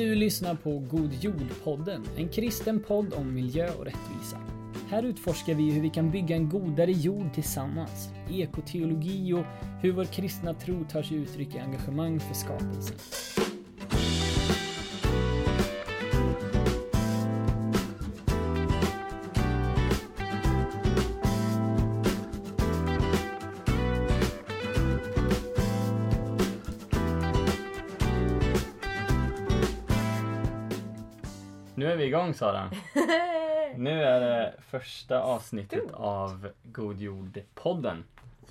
Du lyssnar på God Jord-podden, en kristen podd om miljö och rättvisa. Här utforskar vi hur vi kan bygga en godare jord tillsammans, ekoteologi och hur vår kristna tro tar sig uttryck i engagemang för skapelsen. Vi igång Sara. Nu är det första avsnittet Stort. av God Jord-podden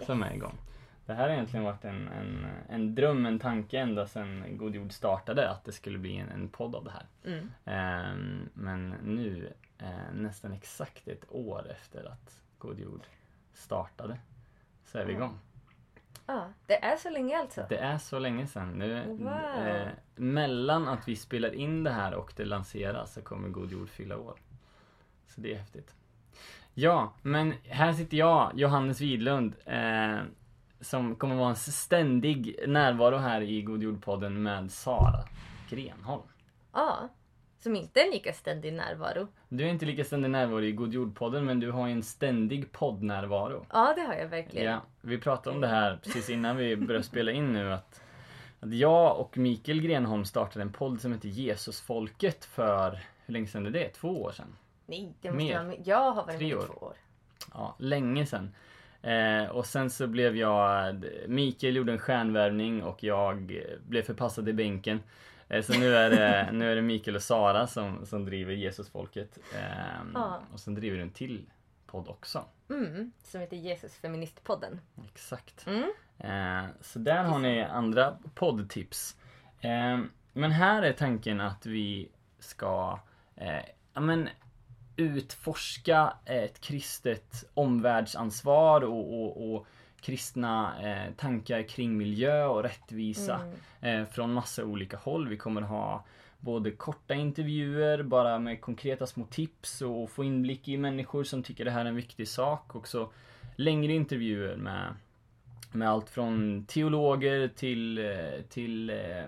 som är igång. Det här har egentligen varit en, en, en dröm, en tanke ända sedan God Jord startade att det skulle bli en, en podd av det här. Mm. Ehm, men nu, eh, nästan exakt ett år efter att God Jord startade, så är vi igång. Ja, det är så länge alltså. Det är så länge sedan. Nu, Wow. eh, mellan att vi spelar in det här och det lanseras så kommer God Jord fylla år. Så det är häftigt. Ja, men här sitter jag, Johannes Widlund, eh, som kommer vara en ständig närvaro här i God Jord-podden med Sara Grenholm. Ja, som inte är lika ständig närvaro. Du är inte lika ständig närvaro i God Jord-podden, men du har ju en ständig poddnärvaro. Ja, det har jag verkligen. Ja, vi pratade om det här precis innan vi började spela in nu att, att jag och Mikael Grenholm startade en podd som heter Jesusfolket för, hur länge sedan är det? Två år sedan? Nej, det måste Mer. jag, jag har varit med i två år. Ja, länge sedan. Eh, och sen så blev jag, Mikael gjorde en stjärnvärvning och jag blev förpassad i bänken. Eh, så nu är, det, nu är det Mikael och Sara som, som driver Jesusfolket. Eh, Ja. Och sen driver du en till podd också. Mm, som heter Jesus Feministpodden. Exakt. Mm. Eh, så där har ni andra poddtips. Eh, men här är tanken att vi ska eh, ja, men, utforska ett kristet omvärldsansvar och, och, och kristna eh, tankar kring miljö och rättvisa Mm. eh, från massa olika håll. Vi kommer ha både korta intervjuer bara med konkreta små tips och få inblick i människor som tycker det här är en viktig sak. Också längre intervjuer med med allt från teologer till, eh, till eh,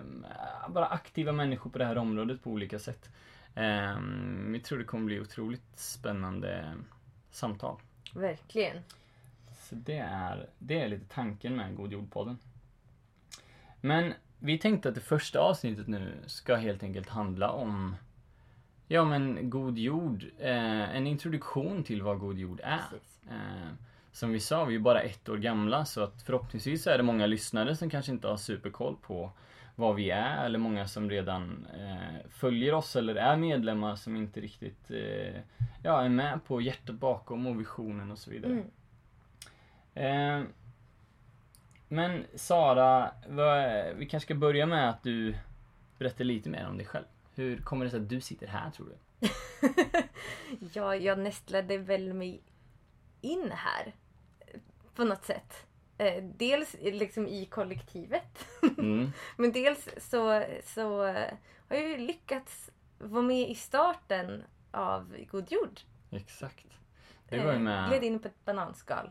bara aktiva människor på det här området på olika sätt. Eh, Vi tror det kommer bli otroligt spännande samtal. Verkligen. Så det är, det är lite tanken med God Jord-podden. Men vi tänkte att det första avsnittet nu ska helt enkelt handla om Ja men God Jord, eh, en introduktion till vad God Jord är. Eh, som vi sa, vi är bara ett år gamla så att förhoppningsvis är det många lyssnare som kanske inte har superkoll på vad vi är eller många som redan eh, följer oss eller är medlemmar som inte riktigt eh, ja, är med på hjärtat bakom och visionen och så vidare. Mm. Eh, men Sara, vad, vi kanske ska börja med att du berättar lite mer om dig själv. Hur kommer det sig att du sitter här tror du? ja, jag nästlade väl mig in här. På något sätt. Eh, dels liksom i kollektivet. Mm. Men dels så, så har jag ju lyckats vara med i starten av God Jord. Exakt. Du var ju Eh, med. Gled in på ett bananskal.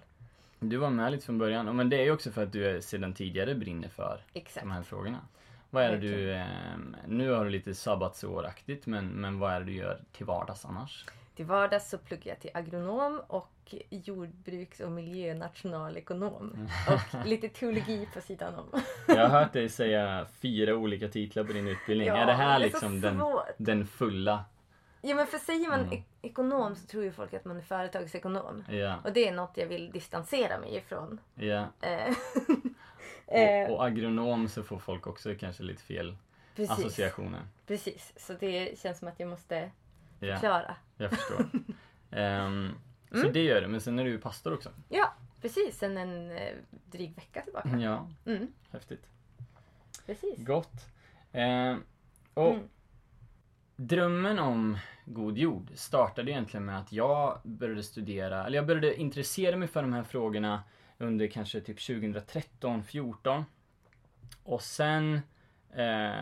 Du var med lite från början. Ja, Men det är ju också för att du sedan tidigare brinner för Exakt. de här frågorna. Vad är det du, eh, nu har du lite sabbatsåraktigt men, men vad är det du gör till vardags annars? Till vardags så pluggar jag till agronom och jordbruks och miljönationalekonom. Och lite teologi på sidan om. Jag har hört dig säga fyra olika titlar på din utbildning. är det här det är liksom den, den fulla? Ja men för säger man Mm. ek- ekonom så tror ju folk att man är företagsekonom. Ja, Och det är något jag vill distansera mig ifrån. Eh, eh, Och, och agronom så får folk också kanske lite fel precis, associationer. precis. Så det känns som att jag måste Ja, förklara. jag förstår. Ehm, Så Mm. det gör du, men sen är du ju pastor också. Ja, precis. Sen en eh, dryg vecka tillbaka. Ja, Mm, häftigt. precis. Gott. Ehm, och Mm. drömmen om god jord startade egentligen med att jag började studera, eller jag började intressera mig för de här frågorna under kanske typ 2013, 14 Och sen eh,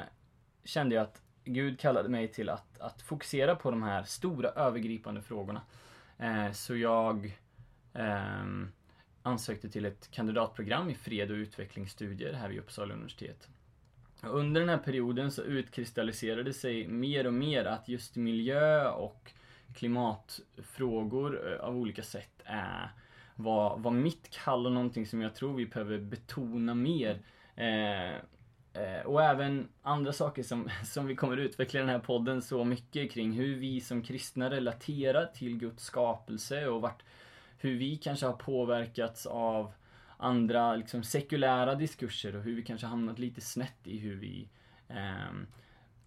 kände jag att Gud kallade mig till att, att fokusera på de här stora övergripande frågorna. Eh, så jag eh, ansökte till ett kandidatprogram i fred och utvecklingsstudier här vid Uppsala universitet under den här perioden så utkristalliserade sig mer och mer att just miljö och klimatfrågor eh, av olika sätt är var, var mitt kall och någonting som jag tror vi behöver betona mer. Eh, eh, och även andra saker som, som vi kommer utveckla i den här podden så mycket kring hur vi som kristna relaterar till Guds skapelse och vart, hur vi kanske har påverkats av andra liksom, sekulära diskurser och hur vi kanske hamnat lite snett i hur vi eh,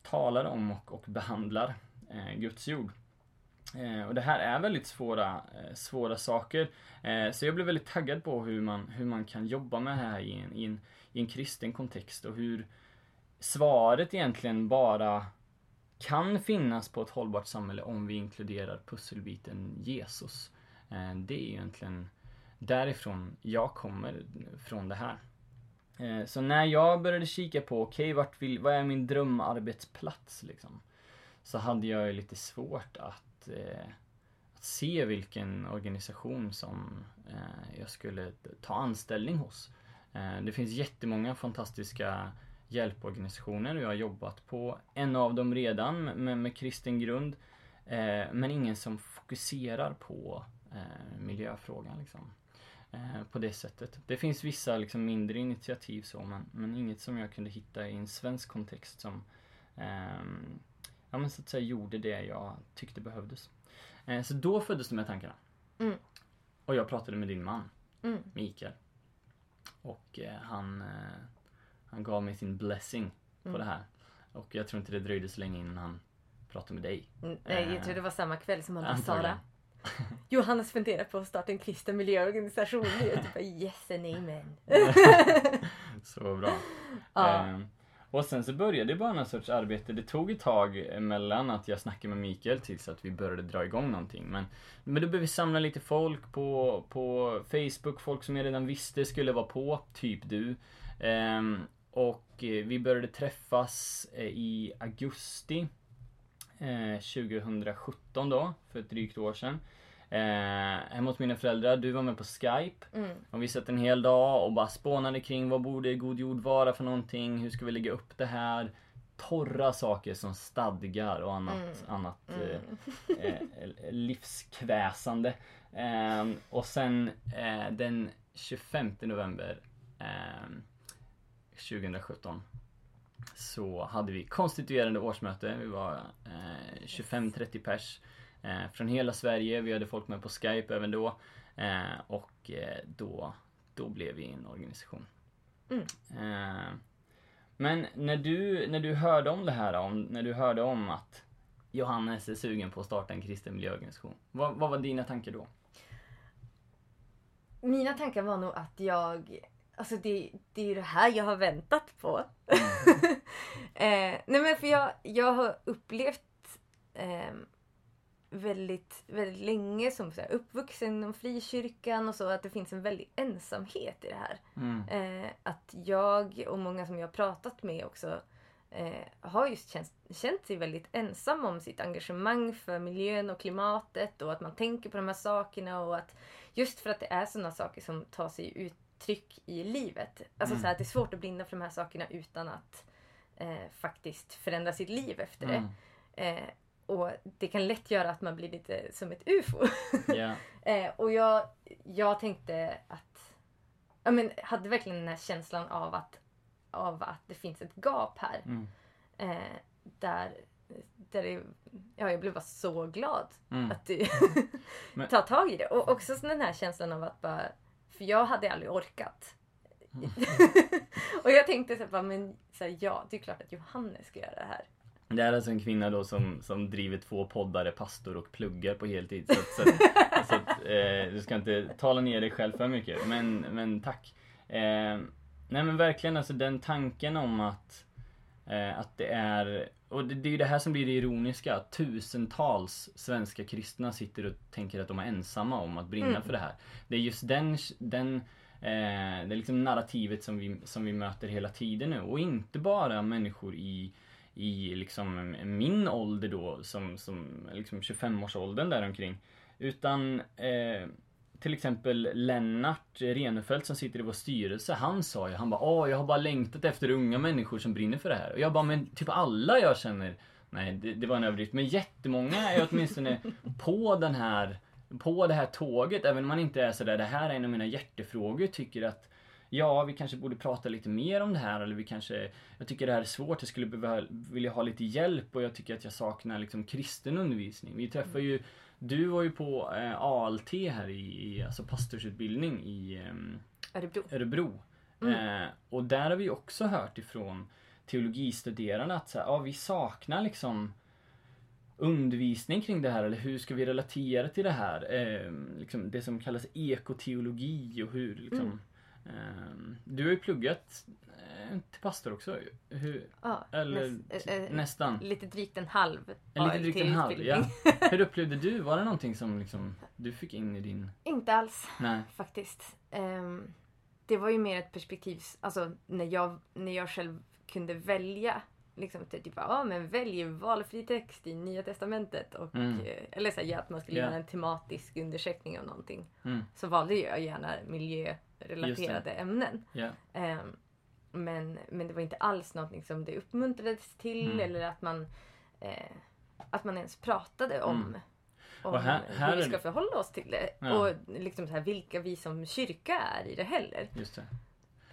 talar om och, och behandlar eh, Guds jord. Eh, och det här är väldigt svåra, eh, svåra saker. Eh, så jag blev väldigt taggad på hur man, hur man kan jobba med det här i en, i, en, i en kristen kontext och hur svaret egentligen bara kan finnas på ett hållbart samhälle om vi inkluderar pusselbiten Jesus. Eh, det är egentligen därifrån jag kommer från det här. Eh, så när jag började kika på, okej, okay, vad är min drömarbetsplats liksom? Så hade jag ju lite svårt att, eh, att se vilken organisation som eh, jag skulle ta anställning hos. Eh, det finns jättemånga fantastiska hjälporganisationer och jag har jobbat på en av dem redan med, med kristen grund. Eh, men ingen som fokuserar på eh, miljöfrågan liksom. Eh, på det sättet. Det finns vissa liksom, mindre initiativ så, men, men inget som jag kunde hitta i en svensk kontext som eh, ja, men så att säga gjorde det jag tyckte behövdes. Eh, så då föddes de här tankarna. Mm. Och jag pratade med din man, Mm. Mikael. Och eh, han, eh, han gav mig sin blessing på Mm. det här. Och jag tror inte det dröjde så länge innan han pratade med dig. Mm, Nej, jag tror det var samma kväll som han antagligen. Sara. Johannes funderar på att starta en kristen miljöorganisation. Och jag typ bara yes and amen. Så bra. Ja. Ehm, och sen så började det bara någon sorts arbete. Det tog ett tag mellan att jag snackade med Mikael tills att vi började dra igång någonting. Men, men då behövde vi samla lite folk på, på Facebook, folk som jag redan visste skulle vara på, typ du. Ehm, och eh, vi började träffas eh, i augusti eh, 2017 då, för ett drygt år sedan. Eh, hemma hos mina föräldrar, du var med på Skype. Mm. Och vi satt en hel dag och bara spånade kring vad borde god jord vara för någonting? Hur ska vi lägga upp det här? Torra saker som stadgar och annat, Mm. annat Mm. eh, eh, livskväsande. Eh, och sen eh, den 25 november eh, 2017 så hade vi konstituerande årsmöte. Vi var eh, 25-30 pers eh, från hela Sverige. Vi hade folk med på Skype även då. Eh, och eh, då, då blev vi en organisation. Mm. Eh, men när du, när du hörde om det här, om, när du hörde om att Johannes är sugen på att starta en kristen miljöorganisation. Vad, vad var dina tankar då? Mina tankar var nog att jag... Alltså det, det är ju det här jag har väntat på. eh, nej men för jag, jag har upplevt eh, väldigt, väldigt länge som så här, uppvuxen inom frikyrkan och så att det finns en väldig ensamhet i det här. Mm. Eh, att jag och många som jag har pratat med också eh, har just känt, känt sig väldigt ensam om sitt engagemang för miljön och klimatet och att man tänker på de här sakerna och att just för att det är sådana saker som tar sig uttryck i livet. Alltså Mm. så här, att det är svårt att brinna för de här sakerna utan att eh, faktiskt förändra sitt liv efter det. Mm. Eh, och det kan lätt göra att man blir lite som ett UFO. Ja. Eh, och jag, jag tänkte att... Jag men, hade verkligen den här känslan av att, av att det finns ett gap här. Mm. Eh, där, där det, ja, jag blev bara så glad Mm. att du tar tag i det. Och också så den här känslan av att bara... För jag hade aldrig orkat. Mm. och jag tänkte så här, men så här, ja, det är klart att Johannes ska göra det här. Det är alltså en kvinna då som, som driver två poddar, är pastor och pluggar på heltid. Så att, så att, så att eh, du ska inte tala ner dig själv för mycket. Men, men tack. Eh, nej men verkligen alltså den tanken om att, att det är, och det, det är ju det här som blir det ironiska. Att tusentals svenska kristna sitter och tänker att de är ensamma om att brinna Mm. för det här. Det är just den, den Eh, det är liksom narrativet som vi, som vi möter hela tiden nu. Och inte bara människor i, i liksom min ålder då, som, som liksom 25-årsåldern däromkring. Utan eh, till exempel Lennart Renefelt som sitter i vår styrelse, han sa ju, han bara Åh, jag har bara längtat efter unga människor som brinner för det här. Och jag bara, men typ alla jag känner Nej, det, det var en överdrift. Men jättemånga är åtminstone på den här på det här tåget, även om man inte är sådär, det här är en av mina hjärtefrågor, tycker att ja, vi kanske borde prata lite mer om det här eller vi kanske, jag tycker det här är svårt, jag skulle behöva, vilja ha lite hjälp och jag tycker att jag saknar liksom kristen undervisning. Vi träffar ju, du var ju på eh, ALT här i, i alltså pastorsutbildning i eh, Örebro. Örebro. Mm. Eh, och där har vi också hört ifrån teologistuderande att så här, ja, vi saknar liksom undervisning kring det här eller hur ska vi relatera till det här? Eh, liksom det som kallas ekoteologi och hur liksom Mm. Eh, Du har ju pluggat eh, till pastor också hur, Ja, Eller näs- eh, eh, nästan. Lite drygt en halv En lite drygt en halv, ja. Hur upplevde du? Var det någonting som liksom du fick in i din... Inte alls Nej. faktiskt. Ehm, det var ju mer ett perspektiv, alltså när jag, när jag själv kunde välja. Liksom typ, ja men välj valfri text i Nya Testamentet. Och, Mm. eh, Eller så här, ja, att man skulle Ja. göra en tematisk undersökning av någonting. Mm. Så valde jag gärna miljörelaterade ämnen. Ja. Ehm, men, men det var inte alls någonting som det uppmuntrades till Mm. eller att man, eh, att man ens pratade om, Mm. om här- här hur vi ska förhålla oss till det. Ja. Och liksom så här, vilka vi som kyrka är i det heller. Just det.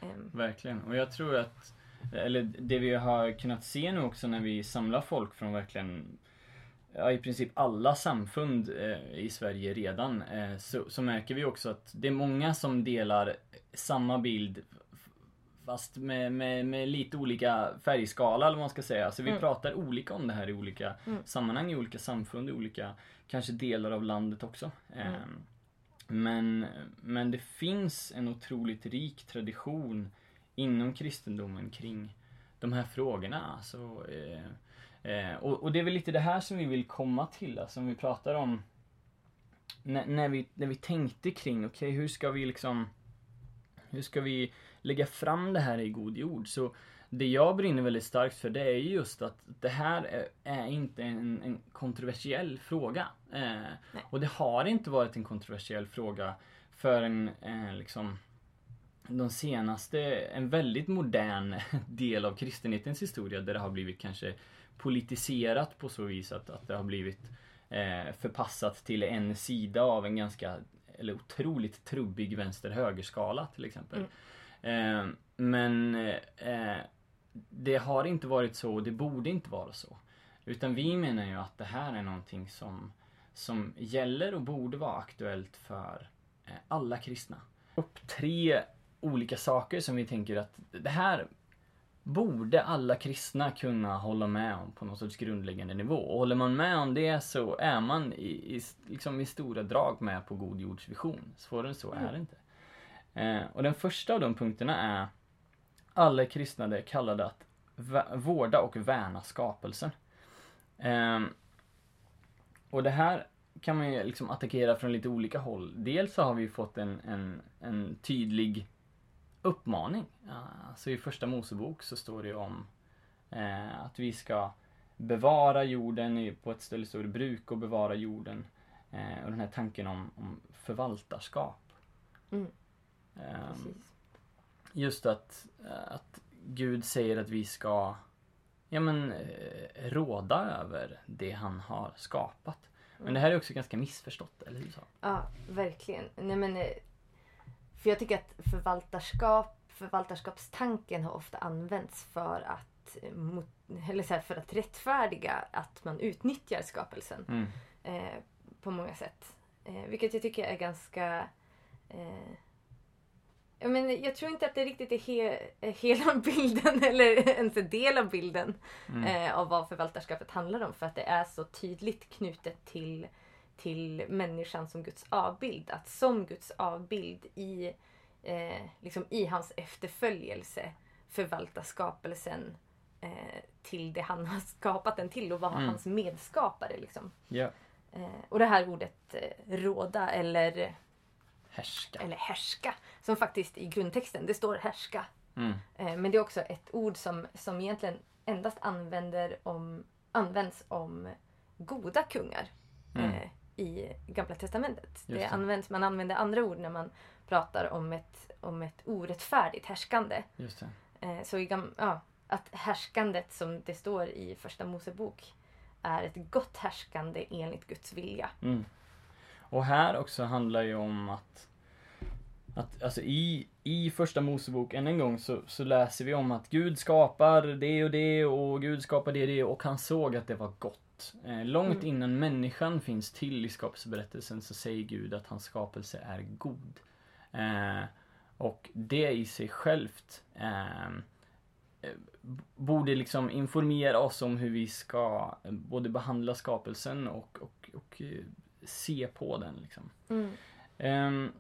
Ehm, Verkligen. Och jag tror att, eller det vi har kunnat se nu också när vi samlar folk från verkligen Ja, i princip alla samfund eh, i Sverige redan eh, så, så märker vi också att det är många som delar samma bild fast med, med, med lite olika färgskala eller vad man ska säga. Så vi Mm. pratar olika om det här i olika Mm. sammanhang, i olika samfund, i olika kanske delar av landet också. Mm. Ehm, men, men det finns en otroligt rik tradition inom kristendomen kring de här frågorna. Alltså, eh, eh, och, och det är väl lite det här som vi vill komma till, alltså, om vi pratar om när, när, vi, när vi tänkte kring, okej hur ska vi liksom hur ska vi lägga fram det här i god jord? Så det jag brinner väldigt starkt för det är ju just att det här är, är inte en, en kontroversiell fråga. Eh, och det har inte varit en kontroversiell fråga förrän eh, liksom de senaste, en väldigt modern del av kristenhetens historia där det har blivit kanske politiserat på så vis att, att det har blivit eh, förpassat till en sida av en ganska, eller otroligt trubbig vänster-högerskala till exempel. Eh, men eh, det har inte varit så och det borde inte vara så. Utan vi menar ju att det här är någonting som, som gäller och borde vara aktuellt för eh, alla kristna. Upp tre olika saker som vi tänker att det här borde alla kristna kunna hålla med om på någon sorts grundläggande nivå. Och håller man med om det så är man i, i, liksom i stora drag med på God jords vision. Svårare än så är det inte. Eh, och den första av de punkterna är alla kristna är kallade att vårda och värna skapelsen. Ehm, och det här kan man ju liksom attackera från lite olika håll. Dels så har vi fått en, en, en tydlig uppmaning. Alltså i första Mosebok så står det om eh, att vi ska bevara jorden, på ett ställe står det bruk och bevara jorden. Eh, och den här tanken om, om förvaltarskap. Mm. Precis. just att, att Gud säger att vi ska ja, men, eh, råda över det han har skapat. Men det här är också ganska missförstått, eller hur? Så? Ja, verkligen. Nej, men, eh, för jag tycker att förvaltarskap, förvaltarskapstanken har ofta använts för att, eh, mot, eller så här, för att rättfärdiga att man utnyttjar skapelsen Mm. eh, på många sätt. Eh, vilket jag tycker är ganska... Eh, jag, men, jag tror inte att det riktigt är, he, hela bilden eller ens en del av bilden Mm. eh, av vad förvaltarskapet handlar om. För att det är så tydligt knutet till, till människan som Guds avbild. Att som Guds avbild i, eh, liksom i hans efterföljelse förvalta skapelsen eh, till det han har skapat den till och vara Mm. hans medskapare. Liksom. Ja. Eh, och det här ordet eh, råda eller, Härska. eller härska, som faktiskt i grundtexten, det står härska. Mm. Eh, men det är också ett ord som, som egentligen endast använder om, används om goda kungar Mm. I Gamla Testamentet. Det det. används, man använder andra ord när man pratar om ett, om ett orättfärdigt härskande. Just det. Eh, så i ja, att härskandet som det står i Första Mosebok är ett gott härskande enligt Guds vilja. Mm. Och här också handlar ju om att att alltså i, i första Mosebok, än en gång, så, så läser vi om att Gud skapar det och det och Gud skapar det och det och han såg att det var gott. Eh, långt Mm. innan människan finns till i skapelseberättelsen så säger Gud att hans skapelse är god. Eh, och det i sig självt ehm, eh, borde liksom informera oss om hur vi ska eh, både behandla skapelsen och, och, och eh, se på den. Liksom. Mm. Ehm,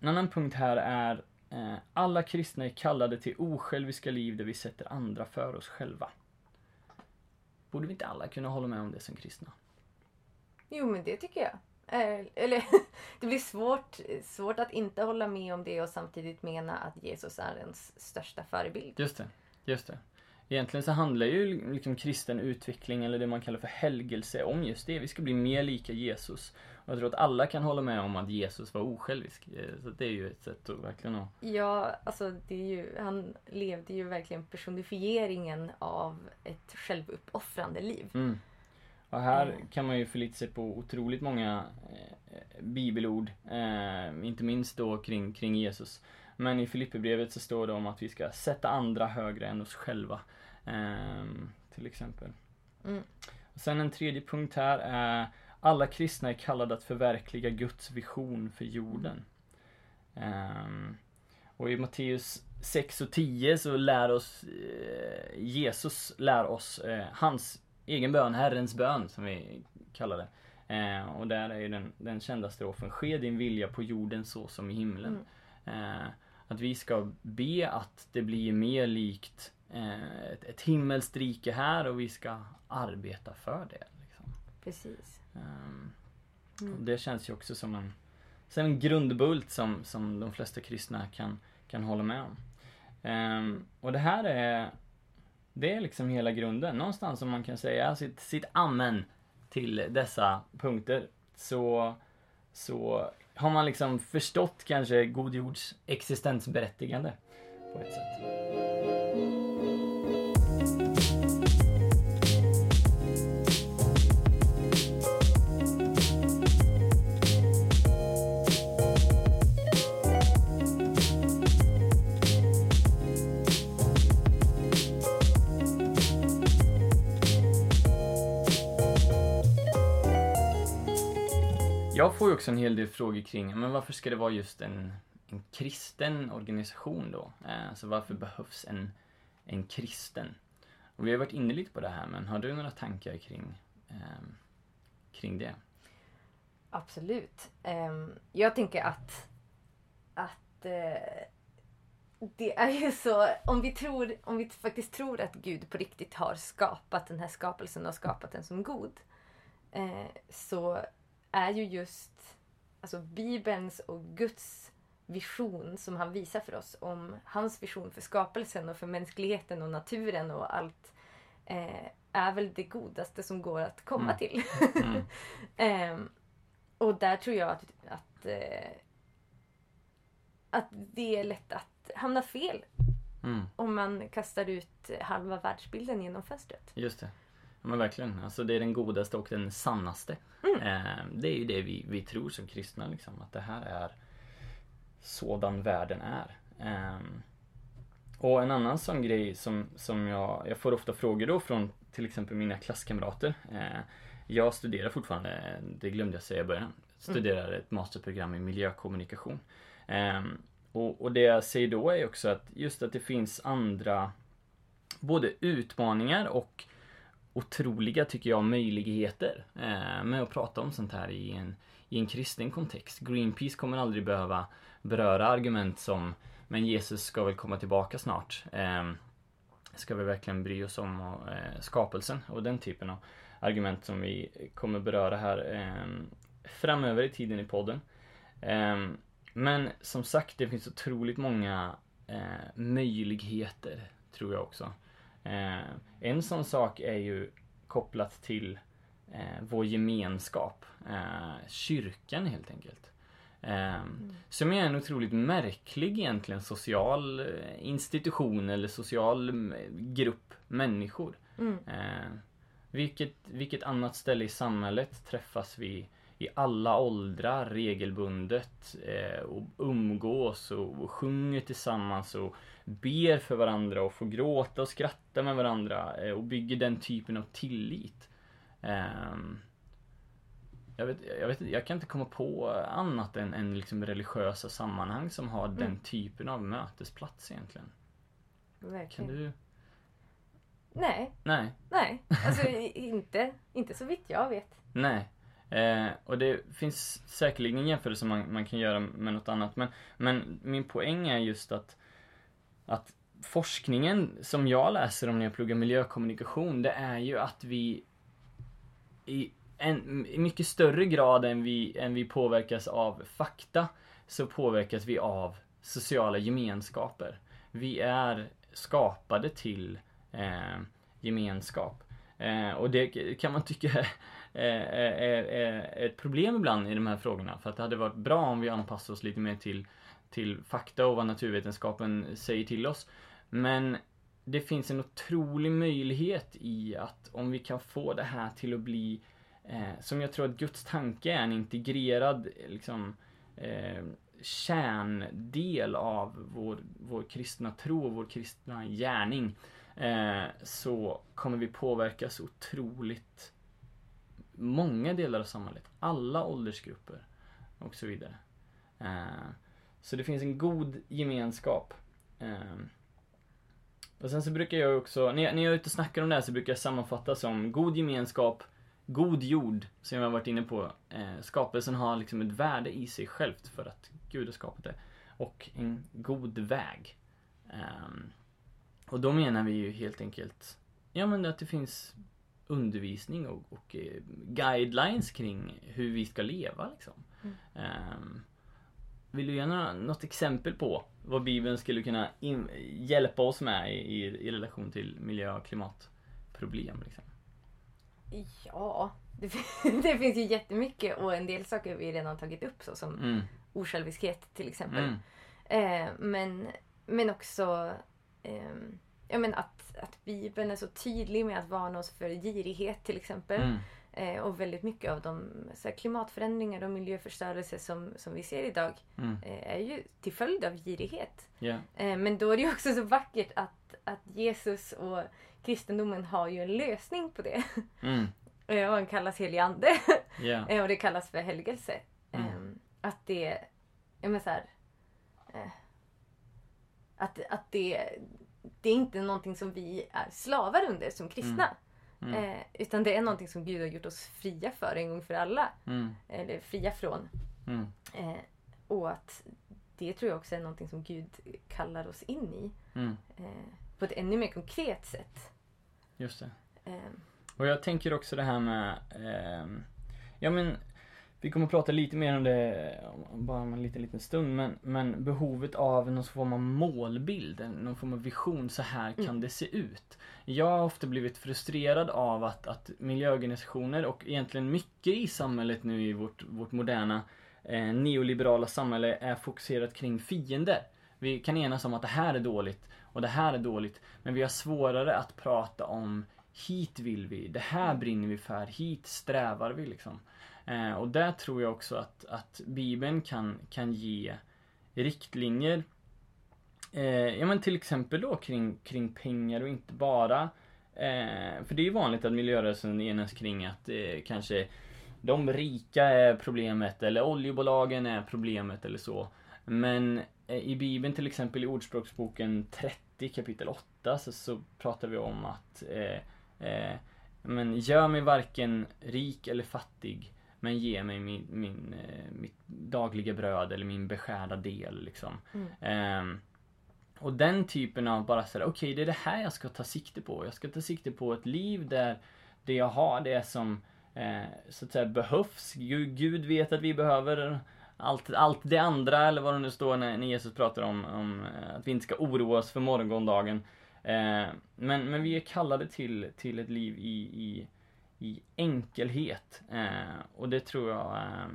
en annan punkt här är eh, alla kristna är kallade till osjälviska liv där vi sätter andra för oss själva. Borde vi inte alla kunna hålla med om det som kristna? Jo, men det tycker jag. Eh, eller, det blir svårt, svårt att inte hålla med om det och samtidigt mena att Jesus är ens största förebild. Just det, just det. Egentligen så handlar ju liksom kristen utveckling, eller det man kallar för helgelse, om just det. Vi ska bli mer lika Jesus. Jag tror att alla kan hålla med om att Jesus var osjälvisk. Eh, Så det är ju ett sätt att verkligen att... Ja, alltså det är ju, han levde ju verkligen personifieringen av ett självuppoffrande liv. Mm. Och här Mm. kan man ju förlita sig på otroligt många eh, bibelord. Eh, inte minst då kring, kring Jesus. Men i Filipperbrevet så står det om att vi ska sätta andra högre än oss själva. ehm, till exempel. Mm. Och sen en tredje punkt här är alla kristna är kallade att förverkliga Guds vision för jorden. Ehm, och i Matteus 6 och 10 så lär oss eh, Jesus lär oss eh, hans egen bön, Herrens bön som vi kallar det. Eh, och där är ju den, den kända strofen Ske din vilja på jorden så som i himlen. Eh, att vi ska be att det blir mer likt eh, ett, ett himmelskt rike här och vi ska arbeta för det. Liksom. Precis. Ehm, Mm. och det känns ju också som en, som en grundbult som, som de flesta kristna kan, kan hålla med om. Ehm, och det här är, det är liksom hela grunden. Någonstans som man kan säga sitt, sitt amen till dessa punkter så, så har man liksom förstått kanske god jords existensberättigande på ett sätt. Jag får ju också en hel del frågor kring, men varför ska det vara just en, en kristen organisation då? Eh, alltså varför behövs en, en kristen? Och vi har varit inne lite på det här, men har du några tankar kring, ehm, kring det? Absolut. Ehm, jag tänker att, att eh, det är ju så, om vi, tror, om vi faktiskt tror att Gud på riktigt har skapat den här skapelsen och skapat den som god. Eh, så är ju just alltså Bibelns och Guds vision som han visar för oss om hans vision för skapelsen och för mänskligheten och naturen och allt eh, är väl det godaste som går att komma Mm. till. Mm. Ehm, och där tror jag att, att, eh, att det är lätt att hamna fel Mm. om man kastar ut halva världsbilden genom fönstret. Just det. Men verkligen. Alltså det är den godaste och den sannaste. Mm. Eh, det är ju det vi, vi tror som kristna liksom. Att det här är sådan världen är. Ehm, och en annan sån grej som, som jag, jag får ofta frågor då från till exempel mina klasskamrater. Eh, jag studerar fortfarande, det glömde jag säga i början, studerar ett masterprogram i miljökommunikation. Ehm, och, och det jag säger då är också att just att det finns andra både utmaningar och otroliga, tycker jag, möjligheter eh, med att prata om sånt här i en, i en kristen kontext. Greenpeace kommer aldrig behöva beröra argument som men Jesus ska väl komma tillbaka snart. Eh, ska vi verkligen bry oss om eh, skapelsen och den typen av argument som vi kommer beröra här framöver i tiden i podden. Men som sagt, det finns otroligt många möjligheter, tror jag också. Eh, en sån sak är ju kopplat till eh, vår gemenskap. Eh, kyrkan helt enkelt. Eh, Som är en otroligt märklig egentligen social institution eller social mm, grupp människor. Mm. Vilket, vilket annat ställe i samhället träffas vi i alla åldrar regelbundet eh, och umgås och, och sjunger tillsammans och ber för varandra och får gråta och skratta med varandra eh, och bygger den typen av tillit. Ehm, jag, vet, jag, vet, jag kan inte komma på annat än, än liksom religiösa sammanhang som har den Mm. typen av mötesplats egentligen. Kan Verkligen. du? Nej, Nej. nej. Alltså inte, inte så vitt jag vet. Nej. Eh, och det finns säkerligen jämförelser man, man kan göra med något annat. Men, men min poäng är just att, att forskningen som jag läser om när jag pluggar miljökommunikation, det är ju att vi i, en, i mycket större grad än vi, än vi påverkas av fakta, så påverkas vi av sociala gemenskaper. Vi är skapade till eh, gemenskap. Eh, och det kan man tycka är Eh, eh, eh, ett problem ibland i de här frågorna. För att det hade varit bra om vi anpassade oss lite mer till, till fakta och vad naturvetenskapen säger till oss. Men det finns en otrolig möjlighet i att om vi kan få det här till att bli eh, som jag tror att Guds tanke är en integrerad liksom, eh, kärndel av vår, vår kristna tro och vår kristna gärning eh, så kommer vi påverkas otroligt många delar av samhället. Alla åldersgrupper och så vidare. Eh, så det finns en god gemenskap. Eh, och sen så brukar jag också, när jag, när jag är ute och snackar om det här så brukar jag sammanfatta som god gemenskap, god jord, som jag har varit inne på. Eh, skapelsen har liksom ett värde i sig självt för att Gud har skapat det. Och en god väg. Och då menar vi ju helt enkelt, ja men att det finns undervisning och, och eh, guidelines kring hur vi ska leva liksom. Mm. Ehm, vill du ge några, något exempel på vad Bibeln skulle kunna in, hjälpa oss med i, i, i relation till miljö och klimatproblem? Liksom? Ja, det, det finns ju jättemycket och en del saker vi redan tagit upp så som Mm, osjälviskhet till exempel. mm, Eh, men, men också ehm, ja, men att, att Bibeln är så tydlig med att varna oss för girighet till exempel. mm, Eh, och väldigt mycket av de så här, klimatförändringar och miljöförstörelse som, som vi ser idag mm, eh, är ju till följd av girighet. ja, Eh, men då är det ju också så vackert att, att Jesus och kristendomen har ju en lösning på det. mm, Eh, och den kallas helig ande. Eh, och det kallas för helgelse. Mm. Ehm, att det, ja men så här, eh, att, att det, det är inte någonting som vi är slavar under som kristna. Mm. Eh, utan det är någonting som Gud har gjort oss fria för en gång för alla. mm, Eller fria från. mm, Eh, och att det tror jag också är någonting som Gud kallar oss in i. mm, Eh, på ett ännu mer konkret sätt. just det. Eh, Och jag tänker också det här med, ehm, ja men, vi kommer att prata lite mer om det om bara om en liten, liten stund, men, men behovet av någon form av målbild, någon form av vision, så här kan Mm. det se ut. Jag har ofta blivit frustrerad av att, att miljöorganisationer och egentligen mycket i samhället nu i vårt, vårt moderna eh, neoliberala samhälle är fokuserat kring fiender. Vi kan enas om att det här är dåligt och det här är dåligt, men vi har svårare att prata om hit vill vi, det här brinner vi för, hit strävar vi liksom. Eh, och där tror jag också att, att Bibeln kan, kan ge riktlinjer. Eh, Ja men till exempel då kring, kring pengar och inte bara. Eh, För det är ju vanligt att miljörörelsen enas kring att eh, kanske de rika är problemet eller oljebolagen är problemet eller så. Men eh, i Bibeln till exempel i Ordspråksboken 30 kapitel 8 så, så pratar vi om att eh, eh, men gör mig varken rik eller fattig men ge mig min, min, eh, mitt dagliga bröd eller min beskärda del liksom. Mm. Ehm, och den typen av bara såhär, okej det är det här jag ska ta sikte på. Jag ska ta sikte på ett liv där det jag har, det som eh, så att säga behövs. Gud, Gud vet att vi behöver allt, allt det andra eller vad det nu står när, när Jesus pratar om, om eh, att vi inte ska oroa oss för morgondagen. Eh, men, men vi är kallade till, till ett liv i, i, i enkelhet. Eh, och det tror jag eh,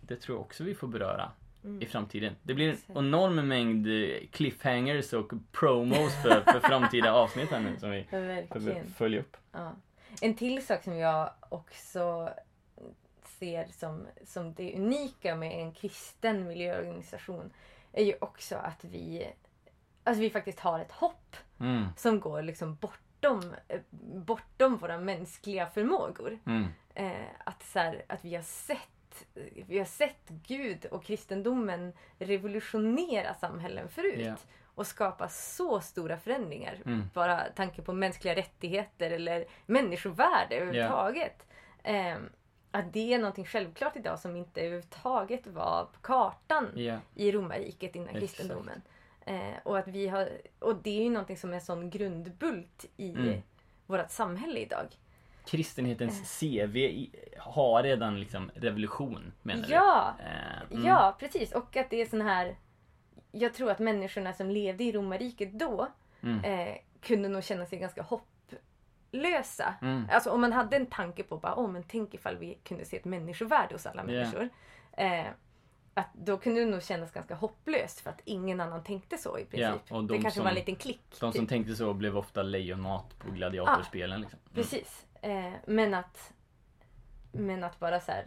det tror jag också vi får beröra Mm. i framtiden. Det blir en enorm mängd eh, cliffhangers och promos för, för framtida avsnitt här nu som vi verkligen. följa upp. Ja. En till sak som jag också ser som, som det unika med en kristen miljöorganisation är ju också att vi, alltså vi faktiskt har ett hopp Mm, som går liksom bortom, eh, bortom våra mänskliga förmågor. mm, Eh, att, så här, att vi har sett vi har sett Gud och kristendomen revolutionera samhällen förut. Ja. Och skapa så stora förändringar. Mm. Bara tanke på mänskliga rättigheter eller människovärde överhuvudtaget. Eh, att det är någonting självklart idag som inte överhuvudtaget var på kartan ja, i romarriket innan Exakt. kristendomen. Eh, och, att vi har, och det är ju någonting som är en sån grundbult i Mm. vårt samhälle idag. Kristenhetens CV i, har redan liksom revolution menar Ja! du? Eh, mm, Ja, precis. Och att det är sån här... Jag tror att människorna som levde i romarriket då Mm, eh, kunde nog känna sig ganska hopplösa. mm, Alltså om man hade en tanke på bara, oh, men tänk ifall vi kunde se ett människovärde hos alla Ja. människor. Att då kunde det nog kännas ganska hopplöst för att ingen annan tänkte så i princip. Ja, det kanske som- var en liten klick. De som typ. tänkte så blev ofta lejonmat på gladiatorspelen. Liksom. Mm. Precis. Eh, men att men att bara så här,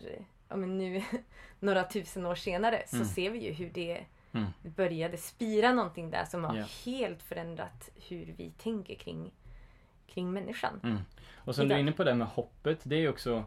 ja men nu några tusen år senare så Mm. ser vi ju hur det Mm. började spira någonting där som har Ja. helt förändrat hur vi tänker kring, kring människan. Mm. Och som du är Idag. inne på det med hoppet, det är ju också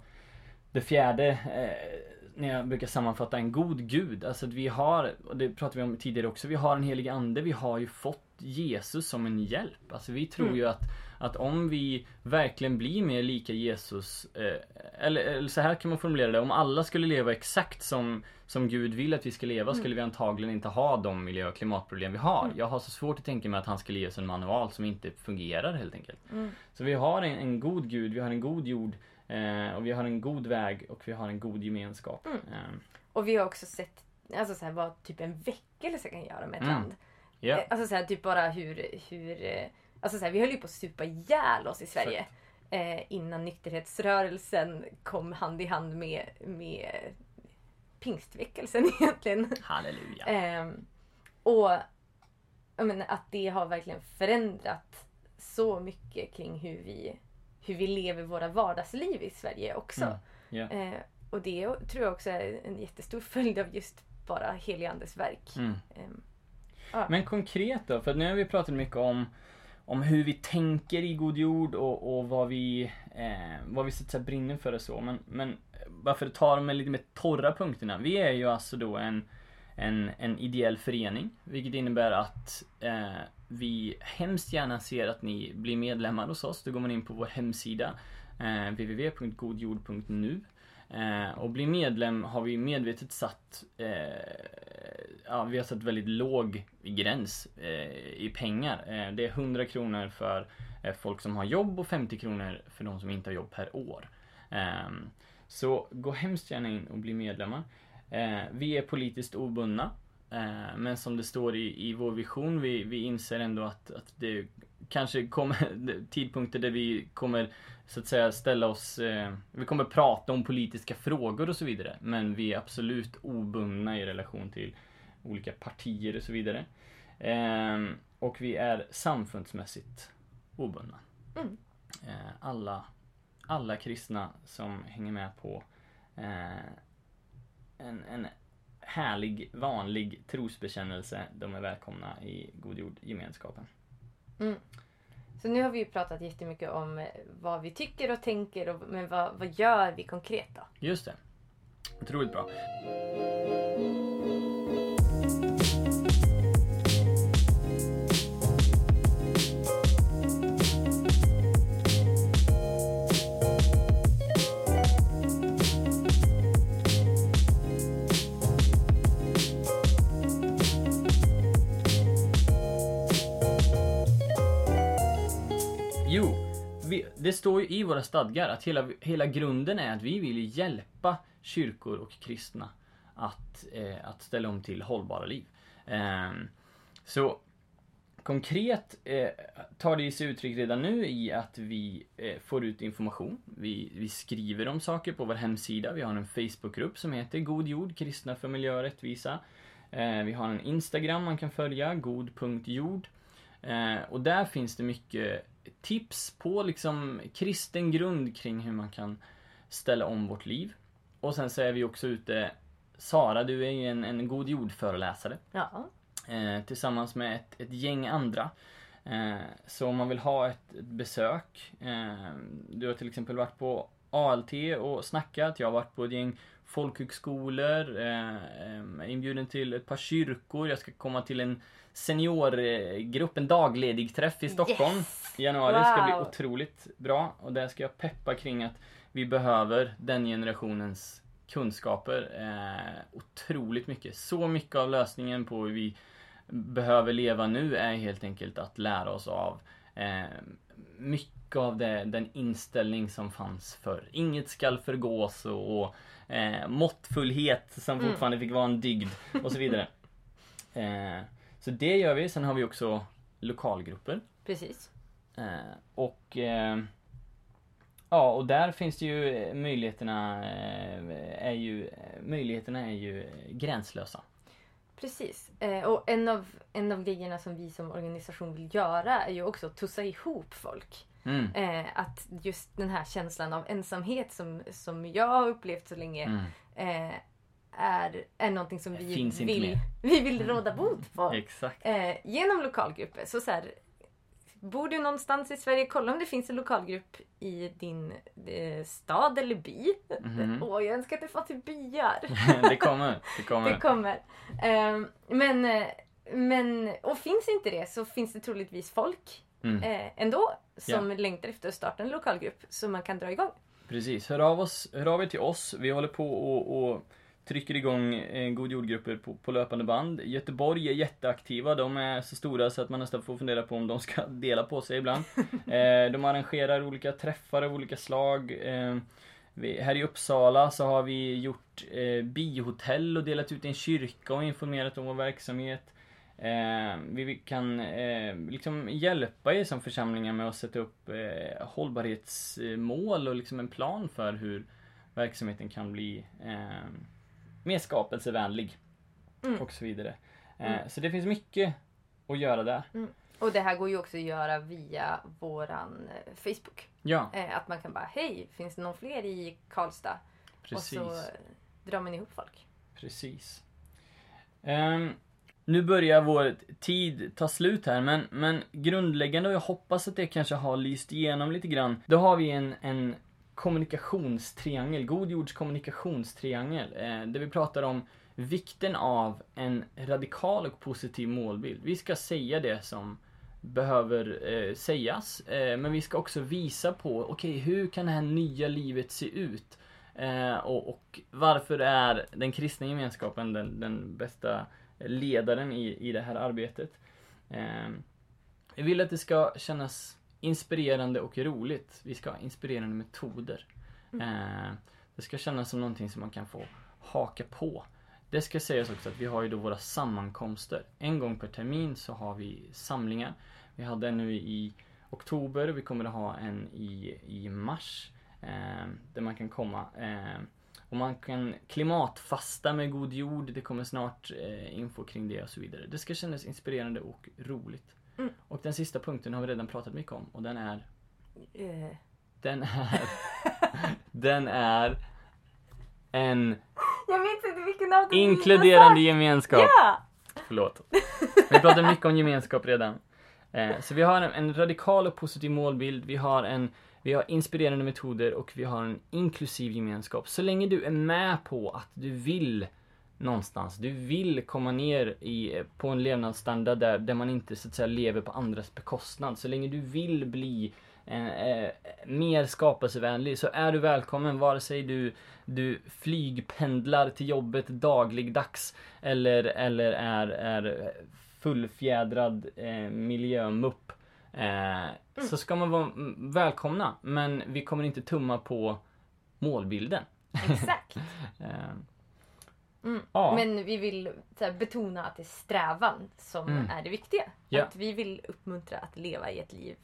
det fjärde eh, när jag brukar sammanfatta en god gud. Alltså att vi har, och det pratade vi om tidigare också, vi har en helig ande, vi har ju fått Jesus som en hjälp. Alltså vi tror Mm. ju att, att om vi verkligen blir mer lika Jesus, eh, eller, eller så här kan man formulera det, om alla skulle leva exakt som, som Gud vill att vi ska leva skulle vi antagligen inte ha de miljö och klimatproblem vi har. Mm. Jag har så svårt att tänka mig att han skulle ge oss en manual som inte fungerar helt enkelt. Mm. Så vi har en, en god Gud, vi har en god jord eh, och vi har en god väg och vi har en god gemenskap. Mm. Eh, Och vi har också sett alltså så här, vad typ en väckelse kan göra med ett Mm. land. Eh, Alltså så här, typ bara hur, hur eh, alltså så här, vi höll ju på att supa ihjäl oss i Sverige. Eh, innan nykterhetsrörelsen kom hand i hand med, med pingstväckelsen egentligen. halleluja. Ehm, och jag menar, att det har verkligen förändrat så mycket kring hur vi, hur vi lever våra vardagsliv i Sverige också. Mm, ja. Eh, och det tror jag också är en jättestor följd av just bara heligandes verk. Mm. Ehm, Men konkret då, för nu har vi pratat mycket om om hur vi tänker i God Jord och, och vad vi, eh, vad vi så att säga brinner för och så. Men, men bara för att ta de lite mer torra punkterna. Vi är ju alltså då en, en, en ideell förening. Vilket innebär att eh, vi hemskt gärna ser att ni blir medlemmar hos oss. Då går man in på vår hemsida eh, www.godjord.nu eh, och bli medlem har vi medvetet satt eh, ja, vi har satt väldigt låg gräns eh, i pengar. Eh, det är 100 kronor för eh, folk som har jobb och 50 kronor för de som inte har jobb per år. Ehm, så gå hemskt gärna in och bli medlemmar. Eh, vi är politiskt obundna. Eh, men som det står i, i vår vision, vi, vi inser ändå att, att det kanske kommer tidpunkter där vi kommer så att säga ställa oss, eh, vi kommer prata om politiska frågor och så vidare. Men vi är absolut obundna i relation till olika partier och så vidare. Ehm, och vi är samfundsmässigt obundna. Mm. Eh, alla, alla kristna som hänger med på eh, en, en härlig, vanlig trosbekännelse, de är välkomna i God Jord-gemenskapen. Så nu har vi ju pratat jättemycket om eh, vad vi tycker och tänker, och, men vad, vad gör vi konkret då? Just det. Otroligt bra. Det står ju i våra stadgar att hela, hela grunden är att vi vill hjälpa kyrkor och kristna att, eh, att ställa om till hållbara liv. Eh, så konkret eh, tar det sig uttryck redan nu i att vi eh, får ut information. Vi, vi skriver om saker på vår hemsida. Vi har en Facebookgrupp som heter God jord, kristna för miljö och rättvisa. Eh, vi har en Instagram man kan följa, god.jord. Eh, och där finns det mycket tips på liksom kristen grund kring hur man kan ställa om vårt liv. Och sen så är vi också ute Sara, du är ju en, en god jordföreläsare. Ja. Eh, tillsammans med ett, ett gäng andra. Eh, så om man vill ha ett, ett besök. Eh, du har till exempel varit på ALT och snackat. Jag har varit på ett gäng folkhögskolor. Eh, eh, inbjuden till ett par kyrkor. Jag ska komma till en seniorgrupp, en dagledig träff i Stockholm Yes! i januari. Det ska bli Wow. otroligt bra. Och där ska jag peppa kring att vi behöver den generationens kunskaper eh, otroligt mycket. Så mycket av lösningen på hur vi behöver leva nu är helt enkelt att lära oss av eh, mycket av det, den inställning som fanns förr. Inget skall förgås och, och eh, måttfullhet som Mm. fortfarande fick vara en dygd och så vidare. Eh, så det gör vi. Sen har vi också lokalgrupper. Precis. Eh, och eh, Ja, och där finns det ju eh, möjligheterna eh, är ju möjligheterna är ju gränslösa. Precis. Och en av, en av grejerna som vi som organisation vill göra är ju också att tussa ihop folk. Mm. Eh, att just den här känslan av ensamhet som, som jag har upplevt så länge Mm. eh, är, är någonting som vi Finns vill, vi vill råda bot på. Eh, genom lokalgrupper. Så, så här, bor du någonstans i Sverige, kolla om det finns en lokalgrupp i din eh, stad eller by. Mhm. Åh, jag önskar att det var till byar. det kommer, det kommer. Det kommer. Ehm, men, eh, men, och finns inte det så finns det troligtvis folk Mm. eh, ändå som längtar efter att starta en lokalgrupp så man kan dra igång. Precis, hör av, oss, hör av er till oss. Vi håller på och, och trycker igång eh, God jordgrupper på, på löpande band. Göteborg är jätteaktiva. De är så stora så att man nästan får fundera på om de ska dela på sig ibland. eh, de arrangerar olika träffar av olika slag. Eh, vi, här i Uppsala så har vi gjort eh, bihotell och delat ut i en kyrka och informerat om vår verksamhet. Eh, vi kan eh, liksom hjälpa er som församlingar med att sätta upp eh, hållbarhetsmål och liksom en plan för hur verksamheten kan bli eh, mer skapelsevänlig. Mm. Och så vidare. Eh, Mm. Så det finns mycket att göra där. Och det här går ju också att göra via våran eh, Facebook. Ja, att man kan bara, hej, finns det någon fler i Karlstad? precis. Och så drar man ihop folk. Precis. Ehm, nu börjar vår tid ta slut här, men, men grundläggande, och jag hoppas att det kanske har lyst igenom lite grann. Då har vi en, en kommunikationstriangel, god jords kommunikationstriangel, eh, där vi pratar om vikten av en radikal och positiv målbild. Vi ska säga det som behöver eh, sägas, eh, men vi ska också visa på, okej, hur kan det här nya livet se ut? Eh, och, och varför är den kristna gemenskapen den, den bästa ledaren i, i det här arbetet? Eh, jag vill att det ska kännas inspirerande och roligt. Vi ska ha inspirerande metoder. Eh, det ska kännas som någonting som man kan få haka på. Det ska sägas också att vi har ju då våra sammankomster. En gång per termin så har vi samlingar. Vi hade en nu i oktober, vi kommer att ha en i, i mars. Eh, där man kan komma. Eh, och man kan klimatfasta med god jord. Det kommer snart eh, info kring det och så vidare. Det ska kännas inspirerande och roligt. Mm. Och den sista punkten har vi redan pratat mycket om och den är Eh, Den är Den är En jag minns inte vilken av dem inkluderande gemenskap. Ja! Förlåt. Vi pratar mycket om gemenskap redan. Eh, så vi har en, en radikal och positiv målbild. Vi har en vi har inspirerande metoder och vi har en inklusiv gemenskap. Så länge du är med på att du vill någonstans, du vill komma ner i, eh, på en levnadsstandard där, där man inte så att säga lever på andras bekostnad. Så länge du vill bli eh, eh, mer skapelsevänlig så är du välkommen vare sig du, du flygpendlar till jobbet dagligdags eller, eller är, är fullfjädrad eh, miljömupp. Eh, Så ska man vara mm, välkomna men vi kommer inte tumma på målbilden. Exakt. Eh, Mm. Ja. Men vi vill här, betona att det är strävan som Mm. är det viktiga. Ja. Att vi vill uppmuntra att leva i ett liv,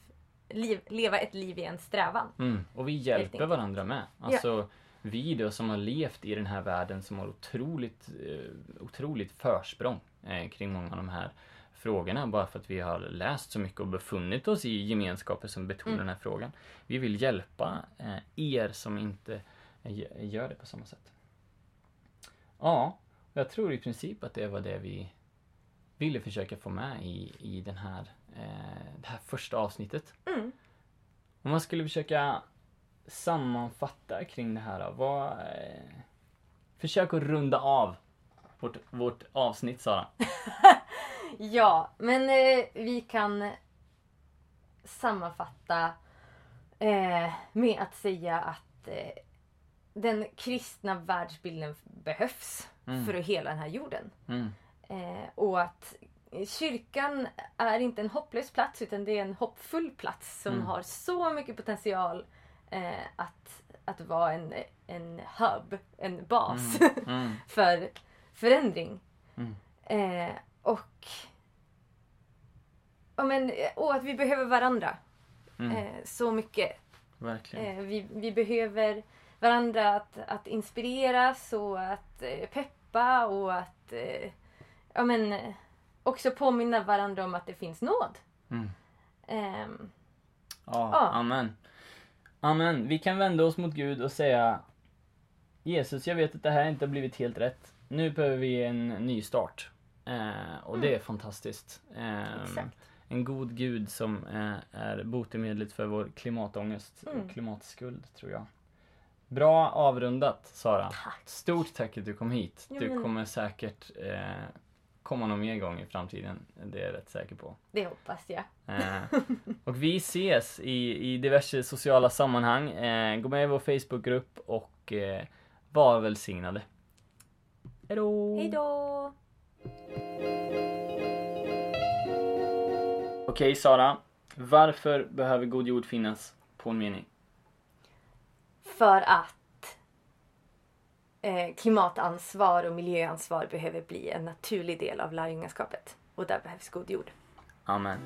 liv leva ett liv i en strävan. Mm, och vi hjälper varandra med. Alltså, vi då som har levt i den här världen som har otroligt, eh, otroligt försprång eh, kring många av de här frågorna bara för att vi har läst så mycket och befunnit oss i gemenskaper som betonar Mm. den här frågan. Vi vill hjälpa eh, er som inte eh, gör det på samma sätt. Ja, jag tror i princip att det var det vi ville försöka få med i, i den här, eh, det här första avsnittet. Mm. Om man skulle försöka sammanfatta kring det här vad... Försök att runda av vårt, vårt avsnitt Sara. Ja, men eh, vi kan sammanfatta eh, med att säga att eh, den kristna världsbilden behövs Mm. för hela den här jorden. Mm. Eh, och att kyrkan är inte en hopplös plats utan det är en hoppfull plats som Mm. har så mycket potential eh, att, att vara en, en hub, en bas Mm. för förändring. Mm. Eh, och, ja, men, och att vi behöver varandra Mm. eh, så mycket. Verkligen. Eh, vi, vi behöver varandra att, att inspireras och att eh, peppa och att eh, ja, men, eh, också påminna varandra om att det finns nåd. Mm. Ehm, Ja, Ja. amen. Amen. Vi kan vända oss mot Gud och säga Jesus, jag vet att det här inte har blivit helt rätt. Nu behöver vi en ny start. Eh, och det är fantastiskt. Eh. En god Gud som eh, är botemedlet för vår klimatångest Mm. och klimatskuld, tror jag. Bra avrundat, Sara. Tack. Stort tack att du kom hit. Du men- kommer säkert eh, komma någon mer gång i framtiden. Det är jag rätt säker på. Det hoppas jag. Eh, och vi ses i, i diverse sociala sammanhang. Eh, gå med i vår Facebookgrupp och eh, var välsignade. Hejdå! Hej Okej Sara, varför behöver god jord finnas på en mening? För att eh, klimatansvar och miljöansvar behöver bli en naturlig del av lärjungaskapet. Och där behövs god jord. Amen.